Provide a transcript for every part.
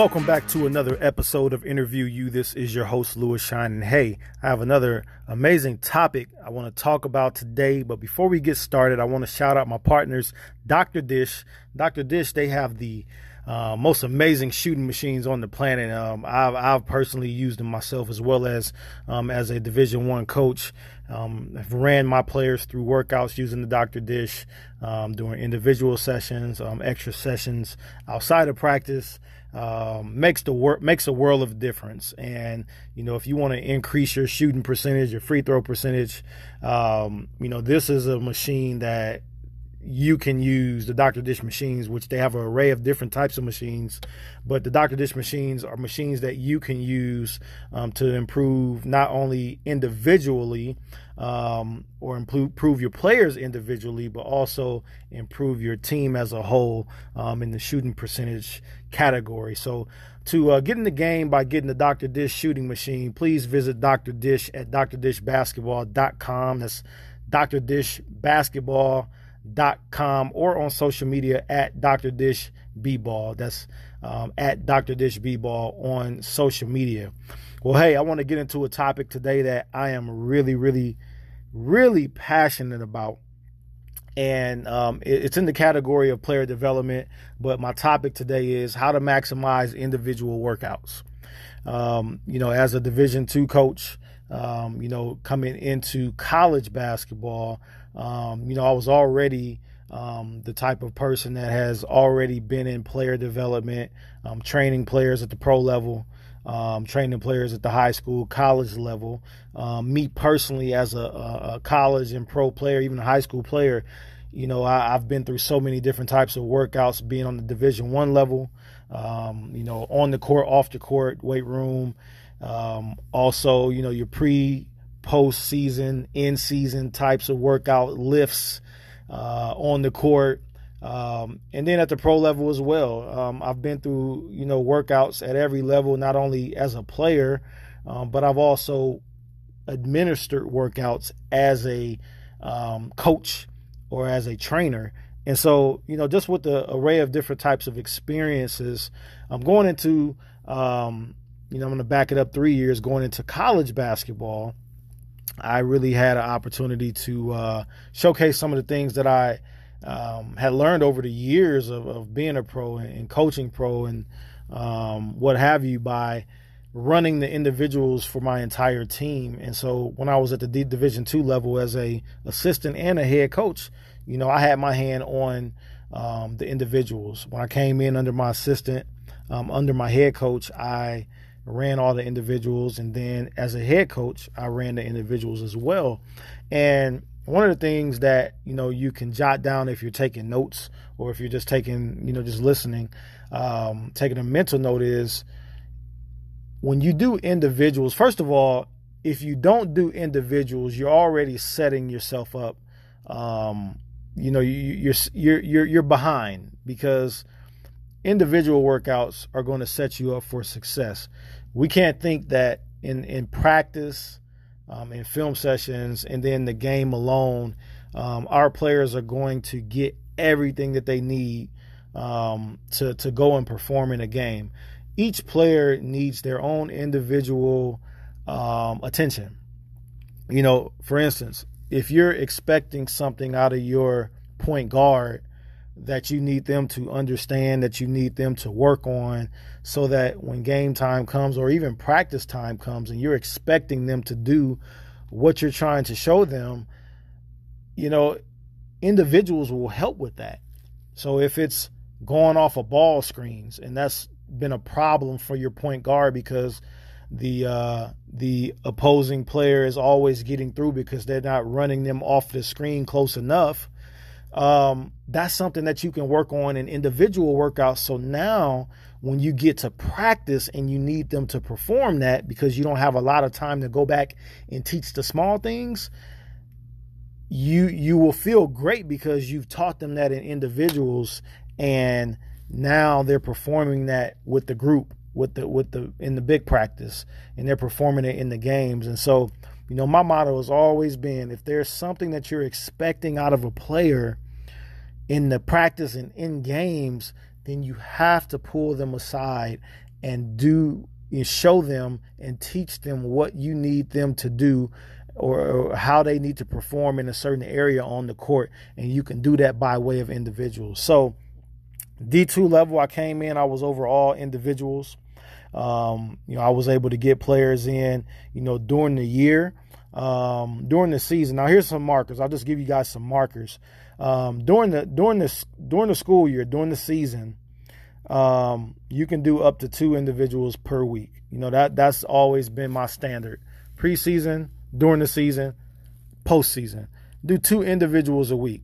Welcome back to another episode of Interview You. This is your host, Lewis Shine. And hey, I have another amazing topic I want to talk about today. But before we get started, I want to shout out my partners, Dr. Dish. Dr. Dish, they have the uh, most amazing shooting machines on the planet. Um, I've, I've, personally used them myself as well as um, as a Division One coach. Um, I've ran my players through workouts using the Dr. Dish, um, doing individual sessions, um, extra sessions outside of practice um, makes the work makes a world of difference. And you know, if you want to increase your shooting percentage, your free throw percentage, um, you know, this is a machine that you can use the Dr. Dish machines, which they have an array of different types of machines. But the Dr. Dish machines are machines that you can use um, to improve not only individually um, or improve your players individually, but also improve your team as a whole um, in the shooting percentage category. So, to uh, get in the game by getting the Dr. Dish shooting machine, please visit Dr. Dish at drdishbasketball.com. That's Dr. Dish Basketball com or on social media at Dr. Dish B-Ball. That's um, at Dr. Dish B-Ball on social media. Well, hey, I want to get into a topic today that I am really, really, really passionate about. And um, it's in the category of player development, but my topic today is how to maximize individual workouts. Um, you know, as a Division two coach, um, you know, coming into college basketball, um, you know, I was already um, the type of person that has already been in player development, um, training players at the pro level, um, training players at the high school, college level. Um, me personally, as a, a, college and pro player, even a high school player, you know, I, have been through so many different types of workouts, being on the Division One level, um, you know, on the court, off the court, weight room. Um, also, you know, your pre post season, in season types of workout lifts uh, on the court. Um, and then at the pro level as well. Um, I've been through, you know, workouts at every level, not only as a player, um, but I've also administered workouts as a um, coach or as a trainer. And so, you know, just with the array of different types of experiences, I'm going into, um, you know, I'm going to back it up three years, going into college basketball. I really had an opportunity to uh, showcase some of the things that I um, had learned over the years of, of being a pro and, coaching pro and um, what have you by running the individuals for my entire team. And so when I was at the D Division two level as a assistant and a head coach, you know, I had my hand on um, the individuals. When I came in under my assistant, um, under my head coach, I ran all the individuals, and then as a head coach, I ran the individuals as well. And one of the things that you know you can jot down if you're taking notes or if you're just taking you know just listening, um, taking a mental note is when you do individuals. First of all, if you don't do individuals, you're already setting yourself up. Um, you know, you, you're you're you're you're behind because individual workouts are going to set you up for success. We can't think that in in practice, um, in film sessions, and then the game alone, um, our players are going to get everything that they need um, to to go and perform in a game. Each player needs their own individual um, attention. You know, for instance, if you're expecting something out of your point guard that you need them to understand, that you need them to work on, so that when game time comes or even practice time comes and you're expecting them to do what you're trying to show them, you know, individuals will help with that. So if it's going off of ball screens, and that's been a problem for your point guard because the uh, the opposing player is always getting through because they're not running them off the screen close enough um, that's something that you can work on in individual workouts. So now, when you get to practice and you need them to perform that because you don't have a lot of time to go back and teach the small things, you you will feel great because you've taught them that in individuals, and now they're performing that with the group, with the with the in the big practice, and they're performing it in the games. And so you know, my motto has always been if there's something that you're expecting out of a player in the practice and in games, then you have to pull them aside and do and show them and teach them what you need them to do or, or, how they need to perform in a certain area on the court. And you can do that by way of individuals. So, D2 level, I came in, I was over all individuals. Um, you know, I was able to get players in, you know, during the year, um, during the season. Now, here's some markers. I'll just give you guys some markers. Um, during the during the during the school year, during the season, um, you can do up to two individuals per week. You know that that's always been my standard. Preseason, during the season, postseason, do two individuals a week.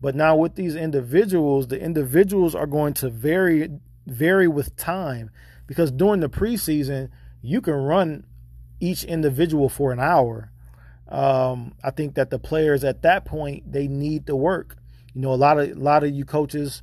But now with these individuals, the individuals are going to vary vary with time because during the preseason, you can run each individual for an hour. Um, I think that the players at that point they need to work. You know, a lot of a lot of you coaches,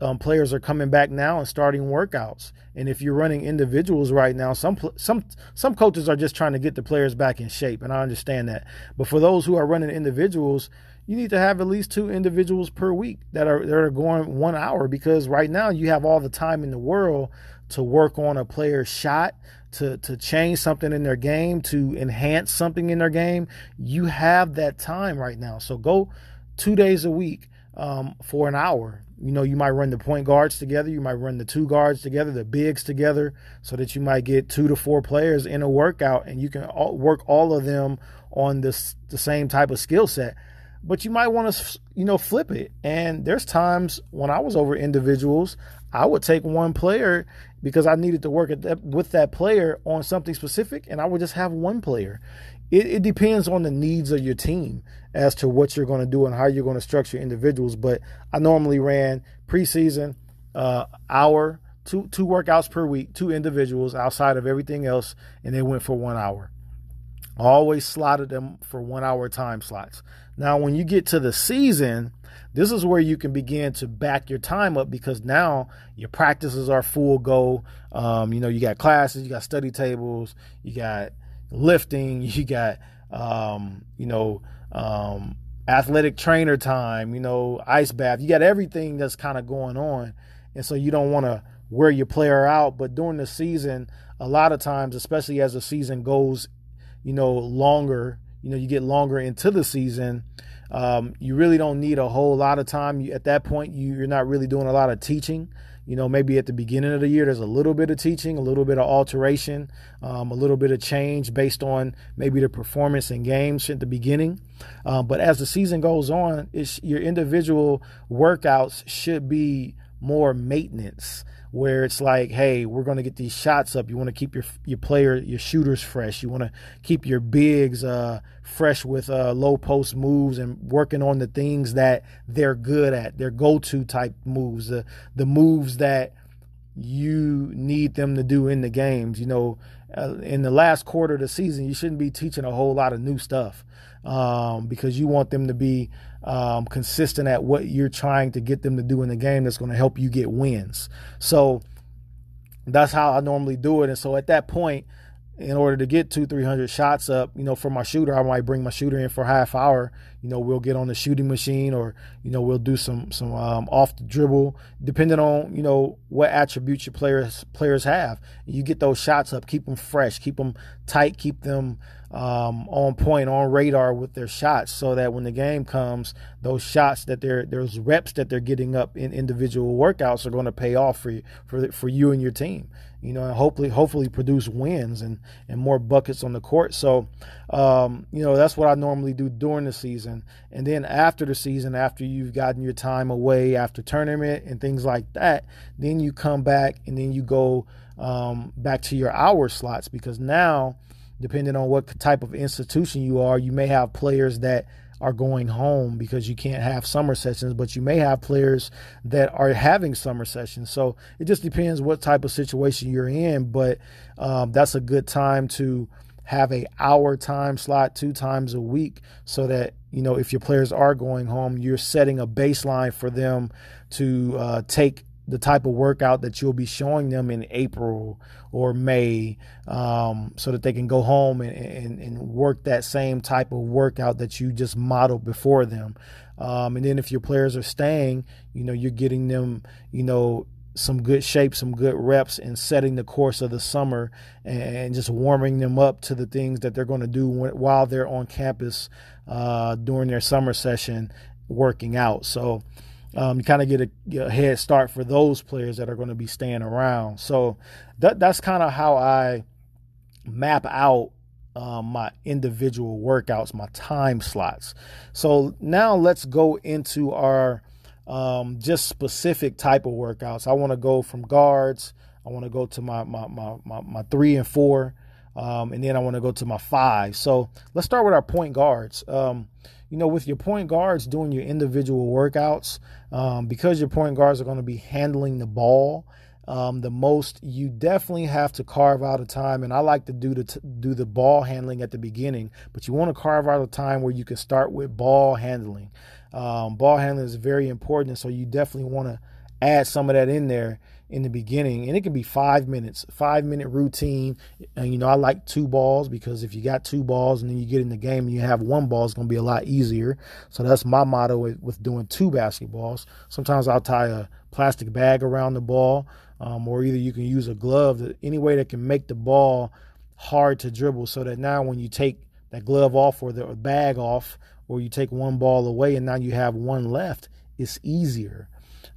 um, players are coming back now and starting workouts. And if you're running individuals right now, some some some coaches are just trying to get the players back in shape, and I understand that. But for those who are running individuals, you need to have at least two individuals per week that are that are going one hour because right now you have all the time in the world to work on a player's shot, to to change something in their game, to enhance something in their game. You have that time right now. So go two days a week um, for an hour. You know, you might run the point guards together, you might run the two guards together, the bigs together, so that you might get two to four players in a workout, and you can all, work all of them on this the same type of skill set. But you might want to you know flip it. And there's times when i was over individuals i would take one player because i needed to work that, with that player on something specific and i would just have one player it, it depends on the needs of your team as to what you're going to do and how you're going to structure individuals but i normally ran preseason uh, hour two two workouts per week two individuals outside of everything else and they went for one hour always slotted them for one hour time slots now, when you get to the season, this is where you can begin to back your time up because now your practices are full go. Um, you know, you got classes, you got study tables, you got lifting, you got, um, you know, um, athletic trainer time, you know, ice bath. You got everything that's kind of going on. And so you don't want to wear your player out. But during the season, a lot of times, especially as the season goes, you know, longer, you know you get longer into the season um, you really don't need a whole lot of time you, at that point you, you're not really doing a lot of teaching you know maybe at the beginning of the year there's a little bit of teaching a little bit of alteration um, a little bit of change based on maybe the performance in games at the beginning. Um, but as the season goes on your individual workouts should be more maintenance where it's like, hey, we're going to get these shots up. You want to keep your your player, your shooters fresh. You want to keep your bigs uh, fresh with uh, low post moves and working on the things that they're good at, their go-to type moves, the the moves that you need them to do in the games. You know, uh, in the last quarter of the season, you shouldn't be teaching a whole lot of new stuff um, because you want them to be um, consistent at what you're trying to get them to do in the game that's going to help you get wins. So that's how I normally do it. And so at that point, in order to get two, three hundred shots up, you know, for my shooter, I might bring my shooter in for half hour. You know, we'll get on the shooting machine, or you know, we'll do some some um, off the dribble, depending on you know what attributes your players players have. You get those shots up, keep them fresh, keep them tight, keep them um, on point, on radar with their shots, so that when the game comes, those shots that they're those reps that they're getting up in individual workouts are going to pay off for you, for for you and your team. You know, and hopefully hopefully produce wins and and more buckets on the court. So, um, you know, that's what I normally do during the season, and then after the season, after you've gotten your time away after tournament and things like that, then you come back and then you go um, back to your hour slots because now depending on what type of institution you are, you may have players that are going home because you can't have summer sessions, but you may have players that are having summer sessions. So it just depends what type of situation you're in, but um, that's a good time to have a hour time slot two times a week so that you know if your players are going home you're setting a baseline for them to uh, take the type of workout that you'll be showing them in April or May um, so that they can go home and, and, and, work that same type of workout that you just modeled before them. Um, and then if your players are staying, you know, you're getting them, you know, some good shape, some good reps, and setting the course of the summer and just warming them up to the things that they're going to do while they're on campus uh, during their summer session working out. So um, you kind of get a, a, head start for those players that are going to be staying around. So that, that's kind of how I map out um, my individual workouts, my time slots. So now let's go into our um, just specific type of workouts. I want to go from guards. I want to go to my my my my, my three and four, um, and then I want to go to my five. So let's start with our point guards. Um, you know, with your point guards doing your individual workouts, um, because your point guards are going to be handling the ball um, the most, you definitely have to carve out a time. And I like to do the t- do the ball handling at the beginning, but you want to carve out a time where you can start with ball handling. Um, ball handling is very important, so you definitely want to add some of that in there in the beginning and it can be five minutes five minute routine. And you know i like two balls because if you got two balls and then you get in the game and you have one ball it's to be a lot easier. So that's my motto with, with doing two basketballs. Sometimes i'll tie a plastic bag around the ball um, or either you can use a glove, any way that can make the ball hard to dribble so that now when you take that glove off or the bag off, or you take one ball away and now you have one left, it's easier.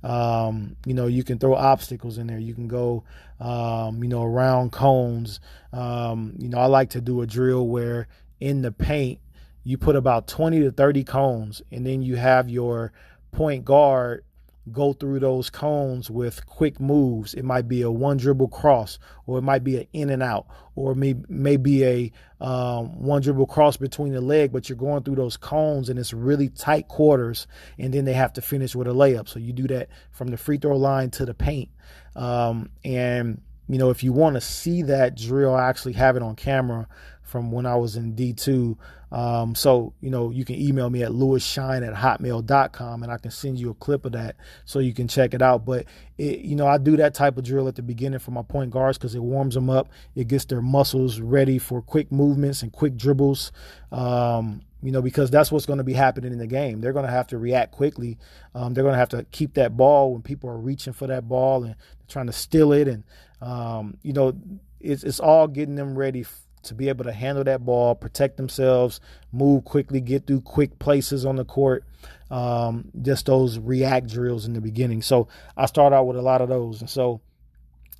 Um, you know, you can throw obstacles in there. You can go, um, you know, around cones. Um, you know, I like to do a drill where in the paint, you put about 20 to 30 cones, and then you have your point guard go through those cones with quick moves. It might be a one dribble cross, or it might be an in and out, or may maybe a um, one dribble cross between the leg. But you're going through those cones, and it's really tight quarters, and then they have to finish with a layup. So you do that from the free throw line to the paint, um, and you know if you want to see that drill, I actually have it on camera from when I was in D2. Um, so, you know, you can email me at lewisshine at hotmail.com and I can send you a clip of that so you can check it out. But, it, you know, I do that type of drill at the beginning for my point guards because it warms them up. It gets their muscles ready for quick movements and quick dribbles. Um, you know, because that's what's going to be happening in the game. They're going to have to react quickly. Um, they're going to have to keep that ball when people are reaching for that ball and trying to steal it. And, um, you know, it's, it's all getting them ready to be able to handle that ball, protect themselves, move quickly, get through quick places on the court. Um, just those react drills in the beginning. So I start out with a lot of those. And so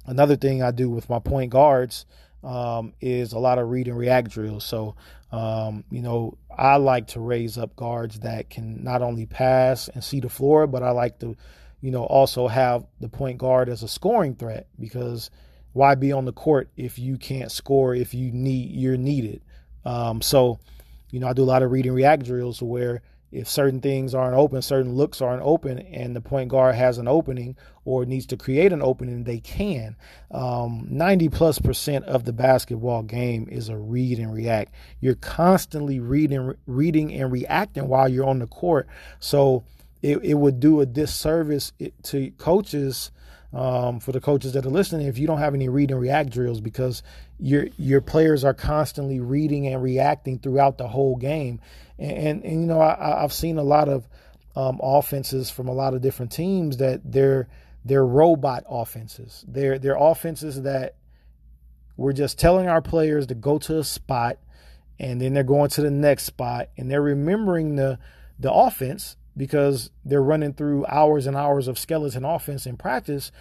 another thing I do with my point guards um, is a lot of read and react drills. So, um, you know, I like to raise up guards that can not only pass and see the floor, but I like to, you know, also have the point guard as a scoring threat because – why be on the court if you can't score if you need you're needed? Um, so you know i do a lot of read and react drills where if certain things aren't open certain looks aren't open and the point guard has an opening or needs to create an opening they can. Um, 90 plus percent of the basketball game is a read and react. You're constantly reading reading and reacting while you're on the court. So it, it would do a disservice to coaches um, for the coaches that are listening, if you don't have any read and react drills, because your your players are constantly reading and reacting throughout the whole game, and and, and you know I, have seen a lot of um, offenses from a lot of different teams that they're they're robot offenses. They're they're offenses that we're just telling our players to go to a spot, and then they're going to the next spot, and they're remembering the the offense because they're running through hours and hours of skeleton offense in practice.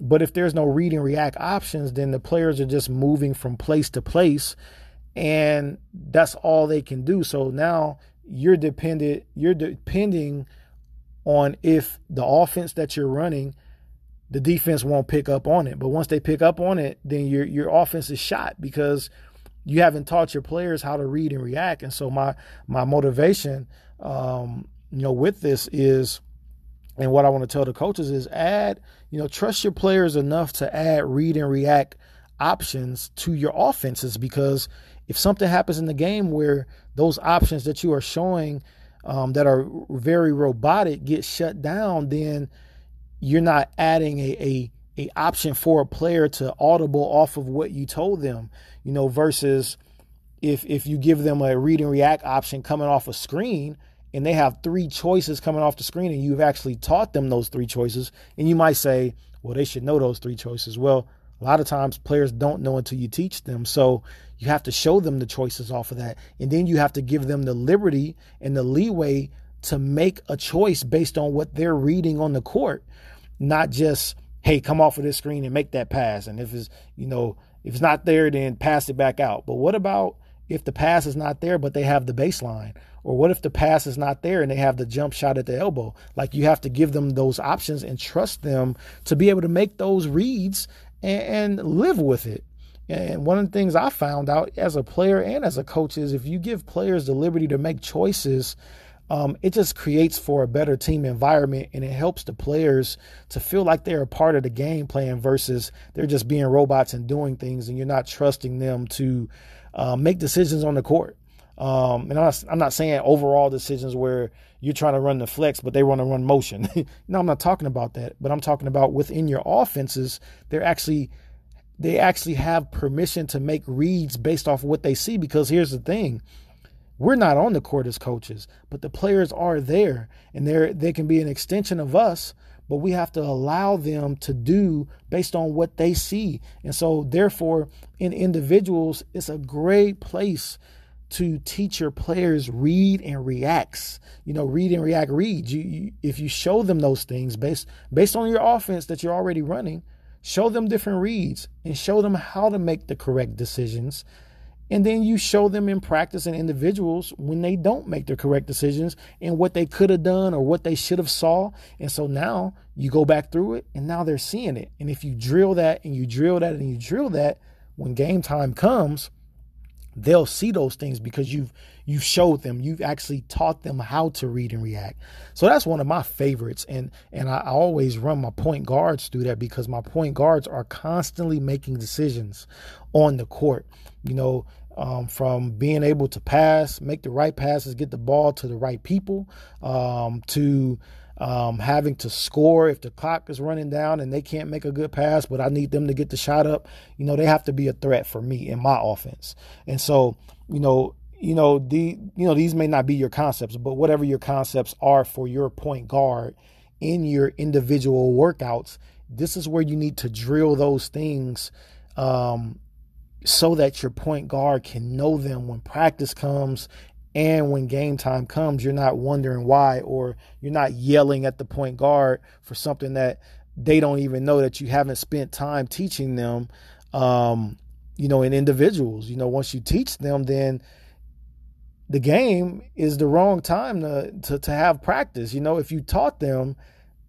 But if there's no read and react options, then the players are just moving from place to place, and that's all they can do. So now you're dependent. You're depending on if the offense that you're running, the defense won't pick up on it. But once they pick up on it, then your your offense is shot because you haven't taught your players how to read and react. And so my my motivation um, you know, with this is, and what I want to tell the coaches is add, you know, trust your players enough to add read and react options to your offenses because if something happens in the game where those options that you are showing um, that are very robotic get shut down, then you're not adding a, a a option for a player to audible off of what you told them, you know, versus if if you give them a read and react option coming off a screen, and they have three choices coming off the screen and you've actually taught them those three choices and you might say Well, they should know those three choices. Well, a lot of times players don't know until you teach them. So you have to show them the choices off of that. And then you have to give them the liberty and the leeway to make a choice based on what they're reading on the court, not just, hey, come off of this screen and make that pass. And if it's, you know, if it's not there, then pass it back out. But what about if the pass is not there, but they have the baseline? Or what if the pass is not there and they have the jump shot at the elbow? Like you have to give them those options and trust them to be able to make those reads and, and live with it. And one of the things I found out as a player and as a coach is if you give players the liberty to make choices, um, it just creates for a better team environment and it helps the players to feel like they're a part of the game plan versus they're just being robots and doing things and you're not trusting them to uh, make decisions on the court. Um, and I'm not, I'm not, saying overall decisions where you're trying to run the flex, but they want to run motion. no, I'm not talking about that. But I'm talking about within your offenses, they're actually they actually have permission to make reads based off of what they see. Because here's the thing. We're not on the court as coaches, but the players are there and they they can be an extension of us, but we have to allow them to do based on what they see. And so therefore in individuals, it's a great place to teach your players read and reacts. You know, read and react reads. You, you, if you show them those things based based on your offense that you're already running, show them different reads and show them how to make the correct decisions. And then you show them in practice and individuals when they don't make the correct decisions and what they could have done or what they should have saw. And so now you go back through it and now they're seeing it. And if you drill that and you drill that and you drill that, when game time comes, they'll see those things because you've you've showed them you've actually taught them how to read and react so that's one of my favorites and and I, always run my point guards through that because my point guards are constantly making decisions on the court you know um, from being able to pass make the right passes get the ball to the right people um, to um, having to score if the clock is running down and they can't make a good pass, but I need them to get the shot up. You know, they have to be a threat for me in my offense. And so, you know, you know the you know these may not be your concepts, but whatever your concepts are for your point guard in your individual workouts, this is where you need to drill those things um, so that your point guard can know them when practice comes and when game time comes, you're not wondering why, or you're not yelling at the point guard for something that they don't even know that you haven't spent time teaching them. Um, you know, in individuals, you know, once you teach them, then the game is the wrong time to, to, to have practice. You know, if you taught them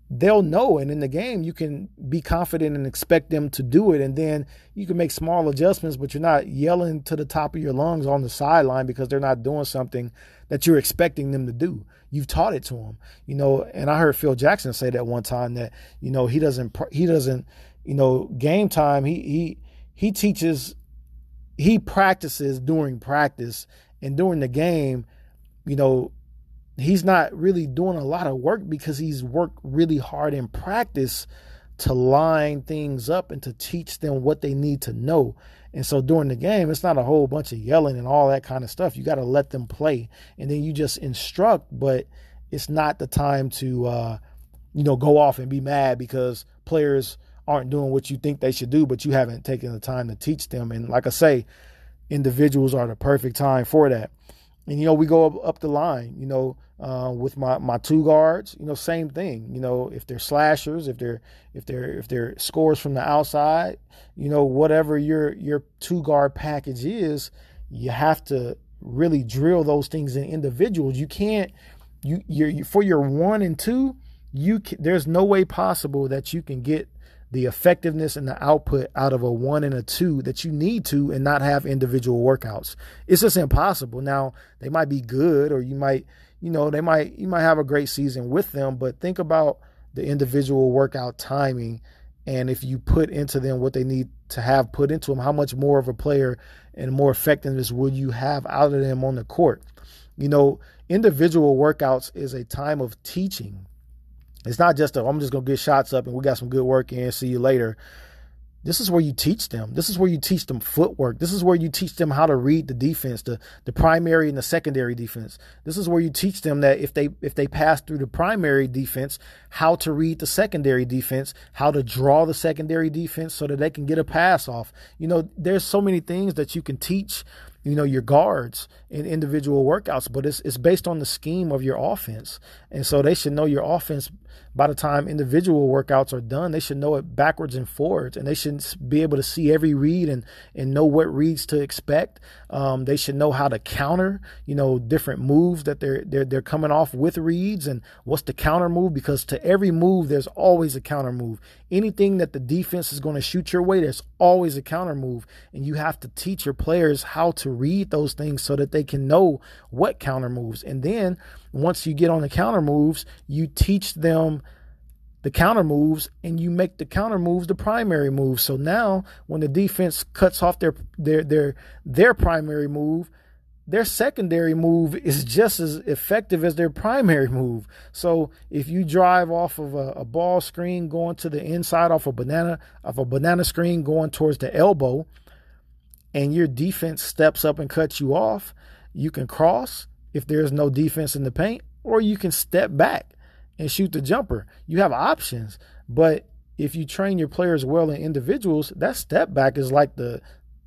they'll know. And in the game, you can be confident and expect them to do it. And then you can make small adjustments, but you're not yelling to the top of your lungs on the sideline because they're not doing something that you're expecting them to do. You've taught it to them, you know. And I heard Phil Jackson say that one time that you know he doesn't he doesn't you know game time he he he teaches he practices during practice and during the game, you know he's not really doing a lot of work because he's worked really hard in practice to line things up and to teach them what they need to know. And so during the game, it's not a whole bunch of yelling and all that kind of stuff. You got to let them play and then you just instruct, but it's not the time to, uh, you know, go off and be mad because players aren't doing what you think they should do, but you haven't taken the time to teach them. And like I say, individuals are the perfect time for that. And, you know, we go up, up the line, you know, uh, with my, my two guards, you know, same thing. You know, if they're slashers, if they're if they're if they're scores from the outside, you know, whatever your your two guard package is, you have to really drill those things in individuals. You can't you you, for your one and two, you can, there's no way possible that you can get the effectiveness and the output out of a one and a two that you need to and not have individual workouts. It's just impossible. Now, they might be good or you might you know, they might you might have a great season with them, but think about the individual workout timing and if you put into them what they need to have put into them, how much more of a player and more effectiveness would you have out of them on the court? You know, individual workouts is a time of teaching. It's not just a, I'm just gonna get shots up and we got some good work in, see you later. this is where you teach them. This is where you teach them footwork. This is where you teach them how to read the defense, the the primary and the secondary defense. This is where you teach them that if they if they pass through the primary defense, how to read the secondary defense, how to draw the secondary defense so that they can get a pass off. You know, there's so many things that you can teach you know your guards in individual workouts but it's it's based on the scheme of your offense. And so they should know your offense by the time individual workouts are done. They should know it backwards and forwards and they should be able to see every read and and know what reads to expect. Um, they should know how to counter you know different moves that they're they're they're coming off with reads and what's the counter move because to every move there's always a counter move. Anything that the defense is going to shoot your way there's always a counter move and you have to teach your players how to read those things so that they can know what counter moves. And then once you get on the counter moves, you teach them the counter moves and you make the counter moves the primary move. So now when the defense cuts off their their their their primary move, their secondary move is just as effective as their primary move. So if you drive off of a, a, ball screen going to the inside off a banana of a banana screen going towards the elbow, and your defense steps up and cuts you off, you can cross if there's no defense in the paint, or you can step back and shoot the jumper. You have options, but if you train your players well in individuals, that step back is like the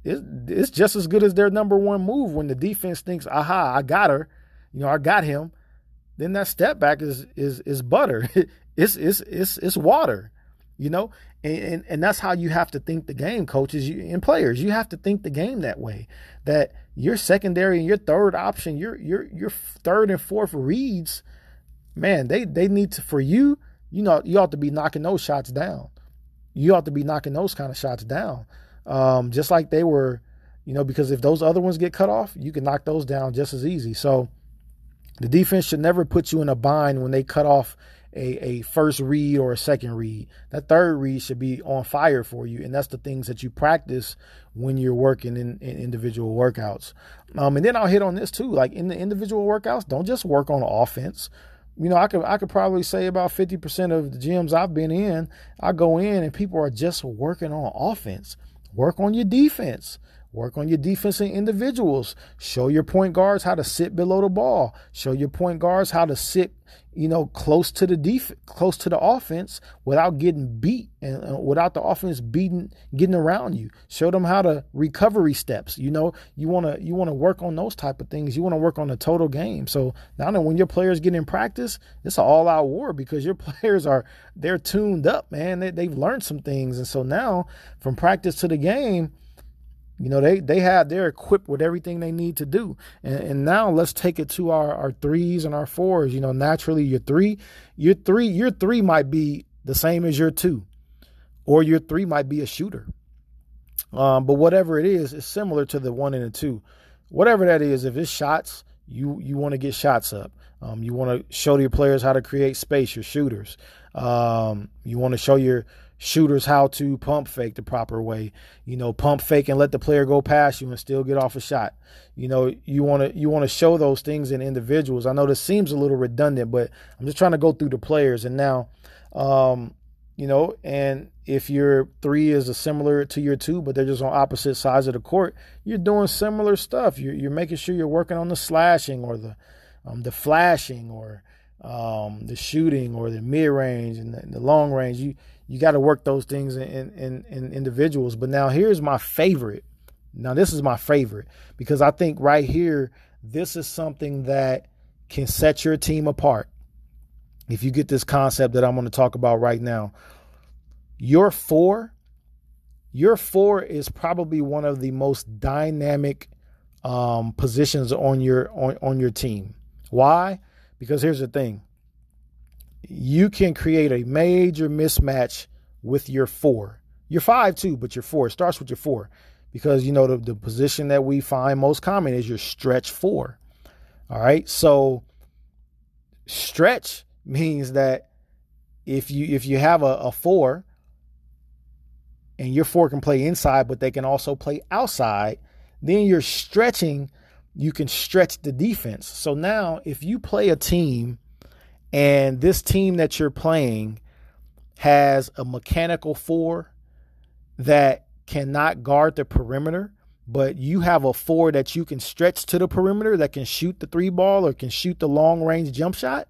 it's, it's just as good as their number one move when the defense thinks, "Aha, I got her," you know, I got him. Then that step back is is is butter. it's it's it's it's water you know? And, and, and that's how you have to think the game coaches and players. You have to think the game that way that your secondary and your third option your your your third and fourth reads man they they need to for you you know you ought to be knocking those shots down. You ought to be knocking those kind of shots down. Um, just like they were you know because if those other ones get cut off you can knock those down just as easy. So the defense should never put you in a bind when they cut off a, a first read or a second read. That third read should be on fire for you. And that's the things that you practice when you're working in, in individual workouts. Um, and then I'll hit on this too. Like in the individual workouts, don't just work on offense. You know, I could I could probably say about 50% of the gyms I've been in, I go in and people are just working on offense. Work on your defense. Work on your defensive individuals. Show your point guards how to sit below the ball. Show your point guards how to sit, you know, close to the def- close to the offense without getting beat and uh, without the offense beating getting around you. Show them how to recovery steps. You know, you want to you want to work on those type of things. You want to work on the total game. So now when your players get in practice, it's an all out war because your players are they're tuned up, man. They, they've learned some things, and so now from practice to the game you know, they they have they're equipped with everything they need to do. And, and now let's take it to our, our threes and our fours. You know, naturally your three, your three, your three might be the same as your two, or your three might be a shooter. Um, but whatever it is, it's similar to the one and the two. Whatever that is, if it's shots, you you want to get shots up. Um, you want to show your players how to create space. Your shooters. Um, you want to show your shooters how to pump fake the proper way. You know, pump fake and let the player go past you and still get off a shot. You know, you want to you want to show those things in individuals. I know this seems a little redundant, but I'm just trying to go through the players and now um you know, and if your three is a similar to your two, but they're just on opposite sides of the court, you're doing similar stuff. You're, you're making sure you're working on the slashing or the um, the flashing or um, the shooting or the mid range and the, the, long range. You you got to work those things in, in, in individuals. But now here's my favorite. Now this is my favorite because I think right here this is something that can set your team apart. If you get this concept that I'm going to talk about right now, your four, your four is probably one of the most dynamic um, positions on your on, on your team. Why? Because here's the thing you can create a major mismatch with your four. You're five too, but your four. It starts with your four. Because you know the, the position that we find most common is your stretch four. All right. So stretch means that if you if you have a, a four and your four can play inside, but they can also play outside, then you're stretching you can stretch the defense. So now, if you play a team and this team that you're playing has a mechanical four that cannot guard the perimeter, but you have a four that you can stretch to the perimeter that can shoot the three ball or can shoot the long range jump shot,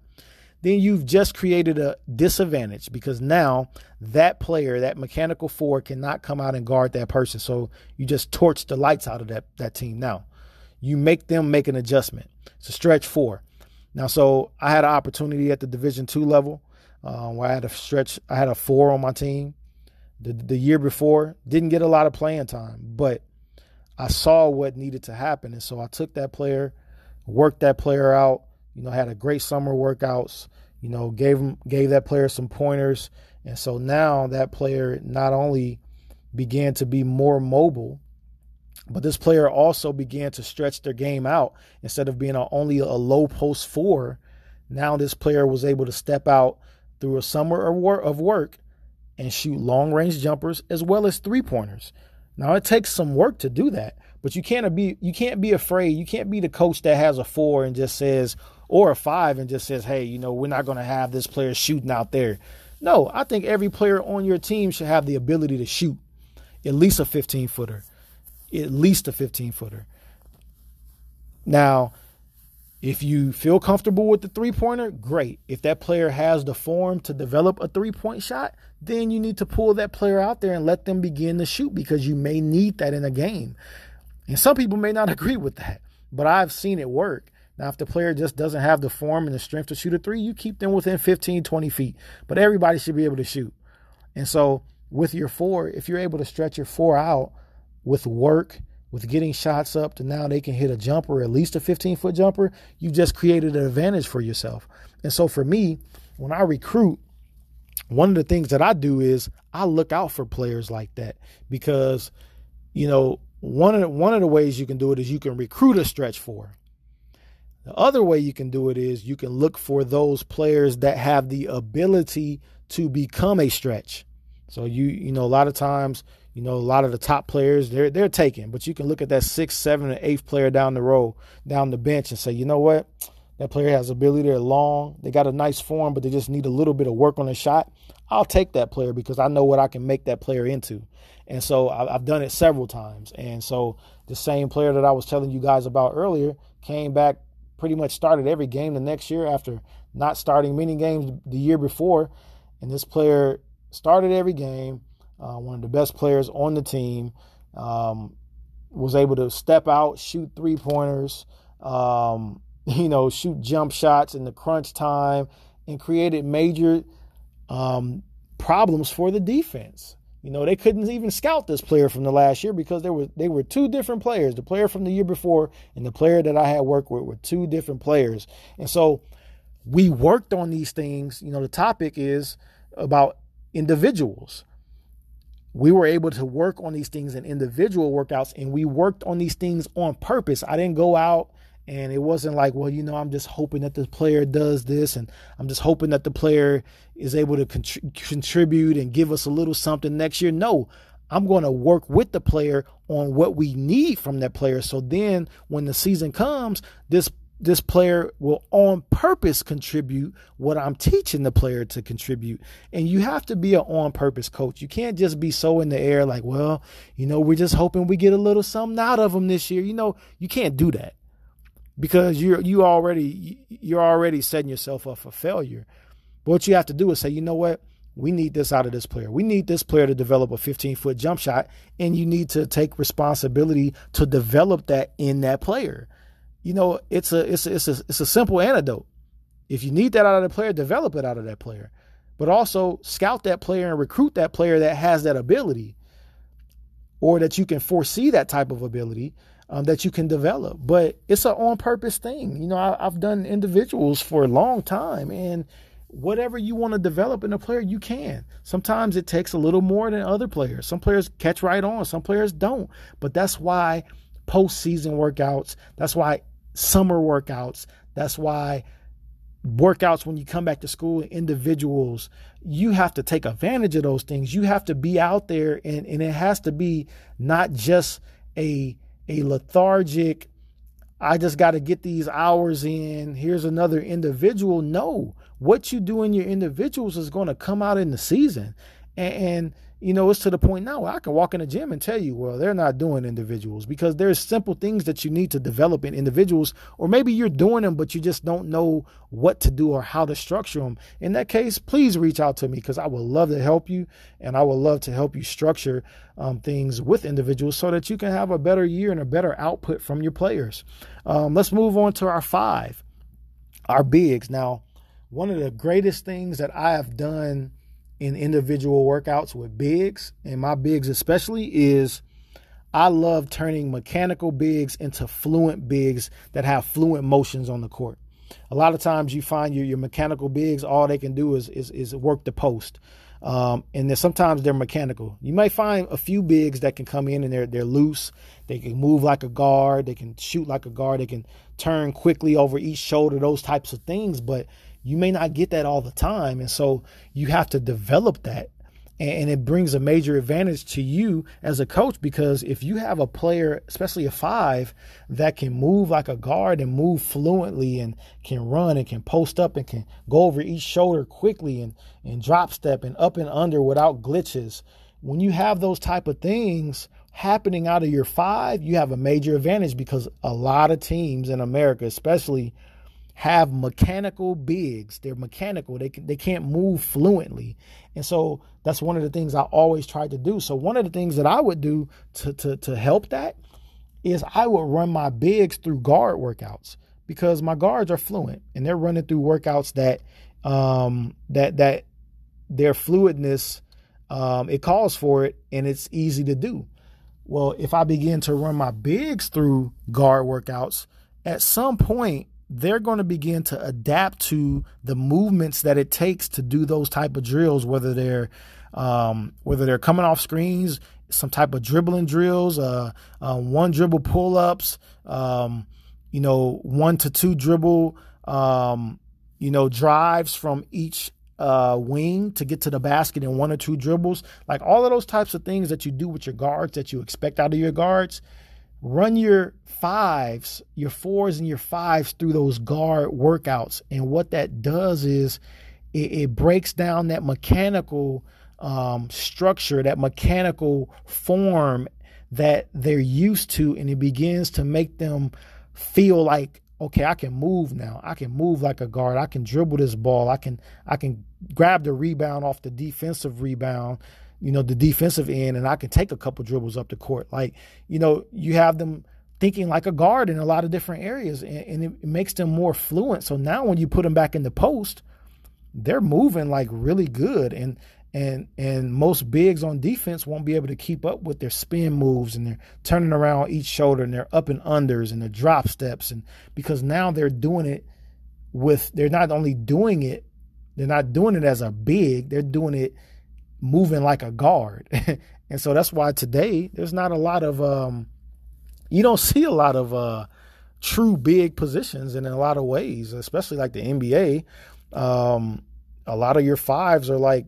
then you've just created a disadvantage because now that player, that mechanical four, cannot come out and guard that person. So you just torch the lights out of that, that team. Now, you make them make an adjustment. It's a stretch four. Now, so I had an opportunity at the Division two level uh, where I had a stretch. I had a four on my team. The the year before didn't get a lot of playing time, but I saw what needed to happen, and so I took that player, worked that player out you know, had a great summer workouts, you know, gave him gave that player some pointers. And so now that player not only began to be more mobile, but this player also began to stretch their game out instead of being a, only a low post four. Now this player was able to step out through a summer of work and shoot long range jumpers as well as three pointers. Now it takes some work to do that, but you can't be you can't be afraid. You can't be the coach that has a four and just says, or a five and just says, hey, you know, we're not going to have this player shooting out there. No, I think every player on your team should have the ability to shoot at least a 15 footer, at least a 15 footer. Now, if you feel comfortable with the three pointer, great. If that player has the form to develop a three point shot, then you need to pull that player out there and let them begin to shoot because you may need that in a game. And some people may not agree with that, but I've seen it work. Now, if the player just doesn't have the form and the strength to shoot a three, you keep them within 15, 20 feet. But everybody should be able to shoot. And so, with your four, if you're able to stretch your four out with work, with getting shots up to now they can hit a jumper, at least a 15 foot jumper, you just created an advantage for yourself. And so, for me, when I recruit, one of the things that I do is I look out for players like that because, you know, one of the, one of the ways you can do it is you can recruit a stretch four. The other way you can do it is you can look for those players that have the ability to become a stretch. So you you know a lot of times you know a lot of the top players they're they're taken, but you can look at that sixth, seventh, and eighth player down the row, down the bench, and say, you know what, that player has ability. They're long, they got a nice form, but they just need a little bit of work on the shot. I'll take that player because I know what I can make that player into. And so I've done it several times. And so the same player that I was telling you guys about earlier came back pretty much started every game the next year after not starting many games the year before. And this player started every game, uh, one of the best players on the team, um, was able to step out, shoot three pointers, um, you know, shoot jump shots in the crunch time, and created major um, problems for the defense. You know, they couldn't even scout this player from the last year because there were they were two different players. The player from the year before and the player that I had worked with were two different players. And so we worked on these things. You know, the topic is about individuals. We were able to work on these things in individual workouts and we worked on these things on purpose. I didn't go out and it wasn't like, well, you know, I'm just hoping that the player does this, and I'm just hoping that the player is able to contr- contribute and give us a little something next year. No, I'm going to work with the player on what we need from that player. So then, when the season comes, this this player will on purpose contribute what I'm teaching the player to contribute. And you have to be an on purpose coach. You can't just be so in the air like, well, you know, we're just hoping we get a little something out of them this year. You know, you can't do that because you're you already you're already setting yourself up for failure. But what you have to do is say, you know what? We need this out of this player. We need this player to develop a 15 foot jump shot, and you need to take responsibility to develop that in that player. You know, it's a it's a, it's a it's a simple antidote. If you need that out of the player, develop it out of that player. But also scout that player and recruit that player that has that ability, or that you can foresee that type of ability um, that you can develop. But it's an on purpose thing. You know, I, have done individuals for a long time, and whatever you want to develop in a player, you can. Sometimes it takes a little more than other players. Some players catch right on, some players don't. But that's why postseason workouts, that's why summer workouts, that's why workouts when you come back to school individuals you have to take advantage of those things you have to be out there and, and it has to be not just a a lethargic, I just got to get these hours in. Here's another individual. No, what you do in your individuals is going to come out in the season. And, and, you know, it's to the point now where I can walk in the gym and tell you, well, they're not doing individuals because there's simple things that you need to develop in individuals, or maybe you're doing them, but you just don't know what to do or how to structure them. In that case, please reach out to me because I would love to help you and I would love to help you structure um, things with individuals so that you can have a better year and a better output from your players. Um, let's move on to our five, our bigs. Now, one of the greatest things that I have done in individual workouts with bigs, and my bigs especially, is I love turning mechanical bigs into fluent bigs that have fluent motions on the court. A lot of times you find your, your mechanical bigs, all they can do is, is, is work the post. Um, and then sometimes they're mechanical. You might find a few bigs that can come in and they're they're loose. They can move like a guard. They can shoot like a guard. They can turn quickly over each shoulder. Those types of things. But you may not get that all the time. And so you have to develop that. And it brings a major advantage to you as a coach because if you have a player, especially a five, that can move like a guard and move fluently and can run and can post up and can go over each shoulder quickly and, and drop step and up and under without glitches, when you have those type of things happening out of your five, you have a major advantage because a lot of teams in America, especially have mechanical bigs. They're mechanical. They can, they can't move fluently. And so that's one of the things I always try to do. So one of the things that I would do to to to help that is I would run my bigs through guard workouts because my guards are fluent and they're running through workouts that um that that their fluidness um it calls for it and it's easy to do. Well, if I begin to run my bigs through guard workouts, at some point they're going to begin to adapt to the movements that it takes to do those type of drills, whether they're um, whether they're coming off screens, some type of dribbling drills, uh, uh, one dribble pull ups, um, you know, one to two dribble, um, you know, drives from each uh, wing to get to the basket in one or two dribbles. Like all of those types of things that you do with your guards that you expect out of your guards run your fives, your fours and your fives through those guard workouts. And what that does is it, it breaks down that mechanical um, structure, that mechanical form that they're used to, and it begins to make them feel like okay, I can move now. I can move like a guard. I can dribble this ball. I can I can grab the rebound off the defensive rebound you know, the defensive end and I can take a couple dribbles up the court. Like, you know, you have them thinking like a guard in a lot of different areas and, and it, makes them more fluent. So now when you put them back in the post, they're moving like really good and and and most bigs on defense won't be able to keep up with their spin moves and they're turning around each shoulder and they're up and unders and their drop steps and because now they're doing it with they're not only doing it they're not doing it as a big they're doing it moving like a guard. and so that's why today there's not a lot of um you don't see a lot of uh true big positions in a lot of ways, especially like the NBA. Um a lot of your fives are like,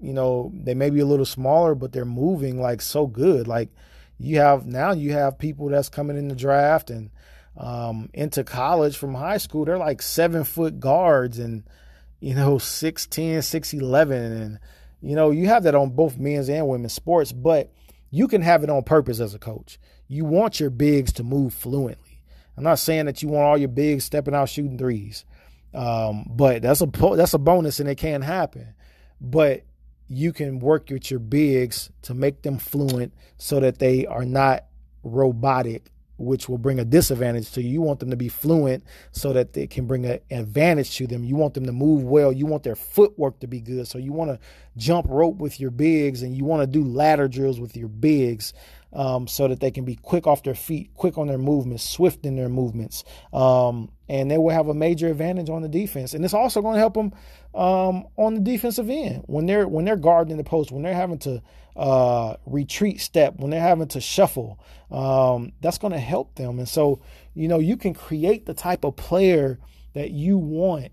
you know, they may be a little smaller, but they're moving like so good. Like you have now you have people that's coming in the draft and um, into college from high school, they're like seven foot guards and you know, 6'10, 6'11 and you know, you have that on both men's and women's sports, but you can have it on purpose as a coach. You want your bigs to move fluently. I'm not saying that you want all your bigs stepping out shooting threes, um, but that's a that's a bonus and it can happen. But you can work with your bigs to make them fluent so that they are not robotic which will bring a disadvantage to you. You want them to be fluent so that they can bring an advantage to them. You want them to move well. You want their footwork to be good. So you want to jump rope with your bigs and you want to do ladder drills with your bigs um, so that they can be quick off their feet, quick on their movements, swift in their movements. Um, and they will have a major advantage on the defense. And it's also going to help them um, on the defensive end when they're when they're guarding the post, when they're having to uh, retreat step, when they're having to shuffle. Um, that's going to help them. And so, you know, you can create the type of player that you want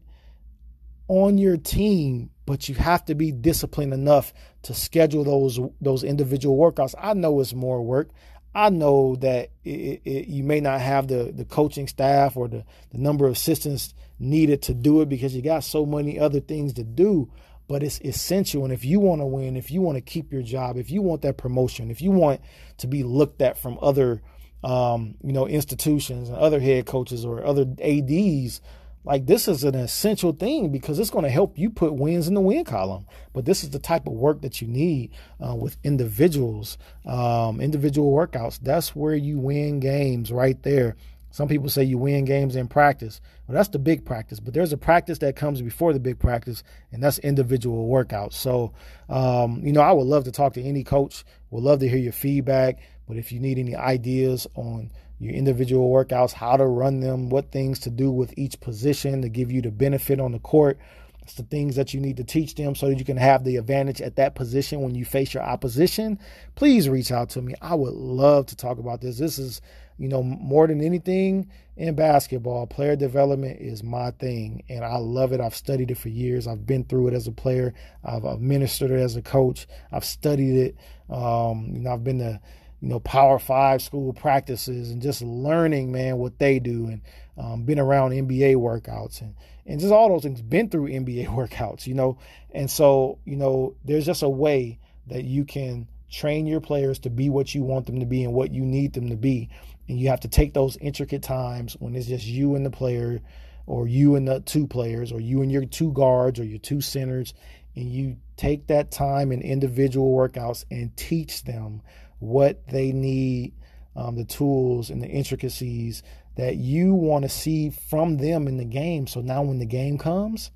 on your team but you have to be disciplined enough to schedule those those individual workouts. I know it's more work. I know that it, it, you may not have the the coaching staff or the, the number of assistants needed to do it because you got so many other things to do. but it's essential. And if you want to win, if you want to keep your job, if you want that promotion, if you want to be looked at from other, um, you know, institutions and other head coaches or other ads, like this is an essential thing because it's going to help you put wins in the win column. But this is the type of work that you need uh, with individuals, um, individual workouts. That's where you win games right there. Some people say you win games in practice. Well, that's the big practice, but there's a practice that comes before the big practice, and that's individual workouts. So, um, you know, I would love to talk to any coach. Would love to hear your feedback. But if you need any ideas on your individual workouts, how to run them, what things to do with each position to give you the benefit on the court. It's the things that you need to teach them so that you can have the advantage at that position when you face your opposition. Please reach out to me. I would love to talk about this. This is, you know, more than anything in basketball, player development is my thing, and I love it. I've studied it for years. I've been through it as a player. I've administered it as a coach. I've studied it. Um, you know, I've been to you know, Power Five school practices and just learning, man, what they do and um, been around NBA workouts and, and just all those things, been through NBA workouts, you know. And so, you know, there's just a way that you can train your players to be what you want them to be and what you need them to be. And you have to take those intricate times when it's just you and the player or you and the two players or you and your two guards or your two centers and you take that time in individual workouts and teach them what they need, um, the tools and the intricacies that you want to see from them in the game. So now when the game comes,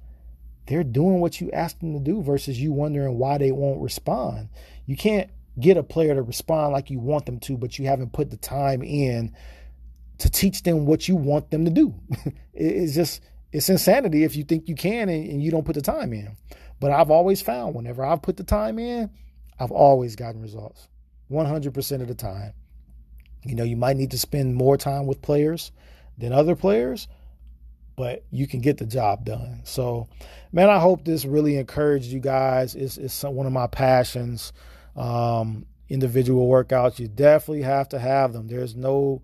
they're doing what you asked them to do versus you wondering why they won't respond. You can't get a player to respond like you want them to, but you haven't put the time in to teach them what you want them to do. it's just, it's insanity if you think you can and, and you don't put the time in. But I've always found whenever I've put the time in, I've always gotten results. 100% of the time. You know, you might need to spend more time with players than other players, but you can get the job done. So, man, I hope this really encouraged you guys. It's, it's one of my passions. Um, individual workouts, you definitely have to have them. There's no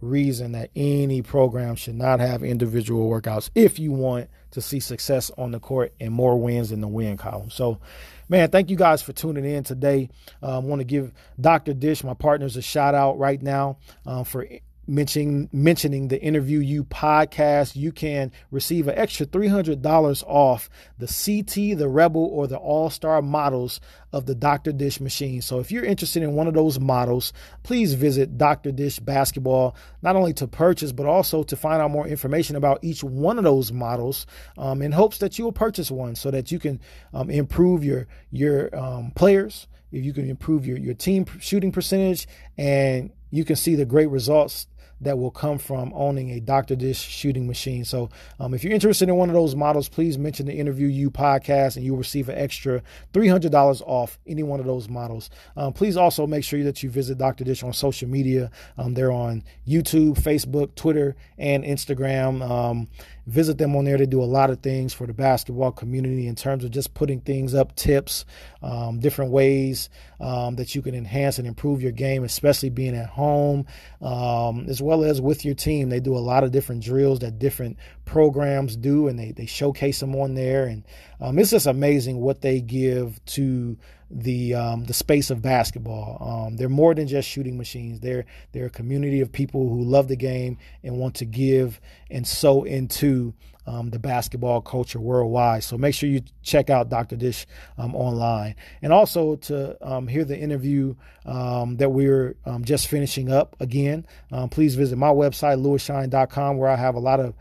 reason that any program should not have individual workouts if you want to see success on the court and more wins in the win column. So, man, thank you guys for tuning in today. I um, want to give Dr. Dish, my partners, a shout out right now uh, for mentioning mentioning the interview you podcast you can receive an extra $300 off the ct the rebel or the all-star models of the dr dish machine. So if you're interested in one of those models please visit dr dish basketball not only to purchase but also to find out more information about each one of those models um, in hopes that you will purchase one so that you can um, improve your your um, players if you can improve your, your team shooting percentage and you can see the great results that will come from owning a Dr. Dish shooting machine. So, um, if you're interested in one of those models, please mention the Interview You podcast and you'll receive an extra $300 off any one of those models. Um, please also make sure that you visit Dr. Dish on social media. Um, they're on YouTube, Facebook, Twitter, and Instagram. Um, visit them on there. They do a lot of things for the basketball community in terms of just putting things up, tips, um, different ways um, that you can enhance and improve your game, especially being at home, as well as with your team. They do a lot of different drills that different programs do, and they, they showcase them on there. And um, it's just amazing what they give to the um, the space of basketball. Um, they're more than just shooting machines. They're they're a community of people who love the game and want to give and so into um, the basketball culture worldwide. So make sure you check out Dr. Dish um, online. And also to um, hear the interview um, that we're um, just finishing up again, um, please visit my website, lewisshine.com, where I have a lot of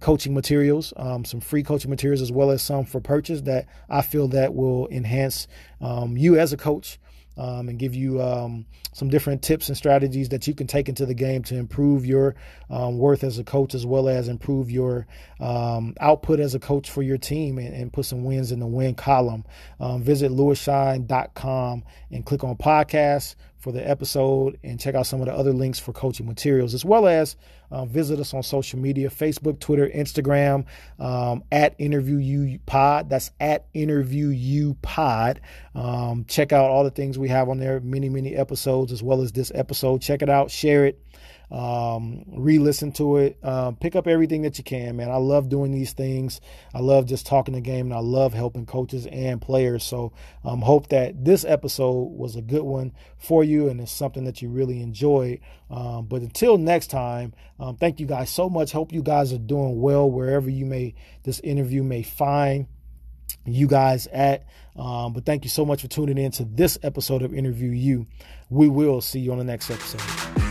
coaching materials, some free coaching materials, as well as some for purchase that I feel that will enhance you as a coach um, and give you um, some different tips and strategies that you can take into the game to improve your um, worth as a coach as well as improve your um, output as a coach for your team and, and, put some wins in the win column. Um, visit lewisshine.com and click on podcasts for the episode and check out some of the other links for coaching materials, as well as uh, visit us on social media Facebook, Twitter, Instagram, um, at Interview You Pod. That's at Interview You Pod. Um, check out all the things we have on there, many, many episodes, as well as this episode. Check it out, share it. Um, re-listen to it, uh, pick up everything that you can, man. I love doing these things. I love just talking the game, and I love helping coaches and players. So, um, hope that this episode was a good one for you, and it's something that you really enjoyed. Um, but until next time, um, thank you guys so much. Hope you guys are doing well wherever you may this interview may find you guys at. Um, but thank you so much for tuning in to this episode of Interview You. We will see you on the next episode.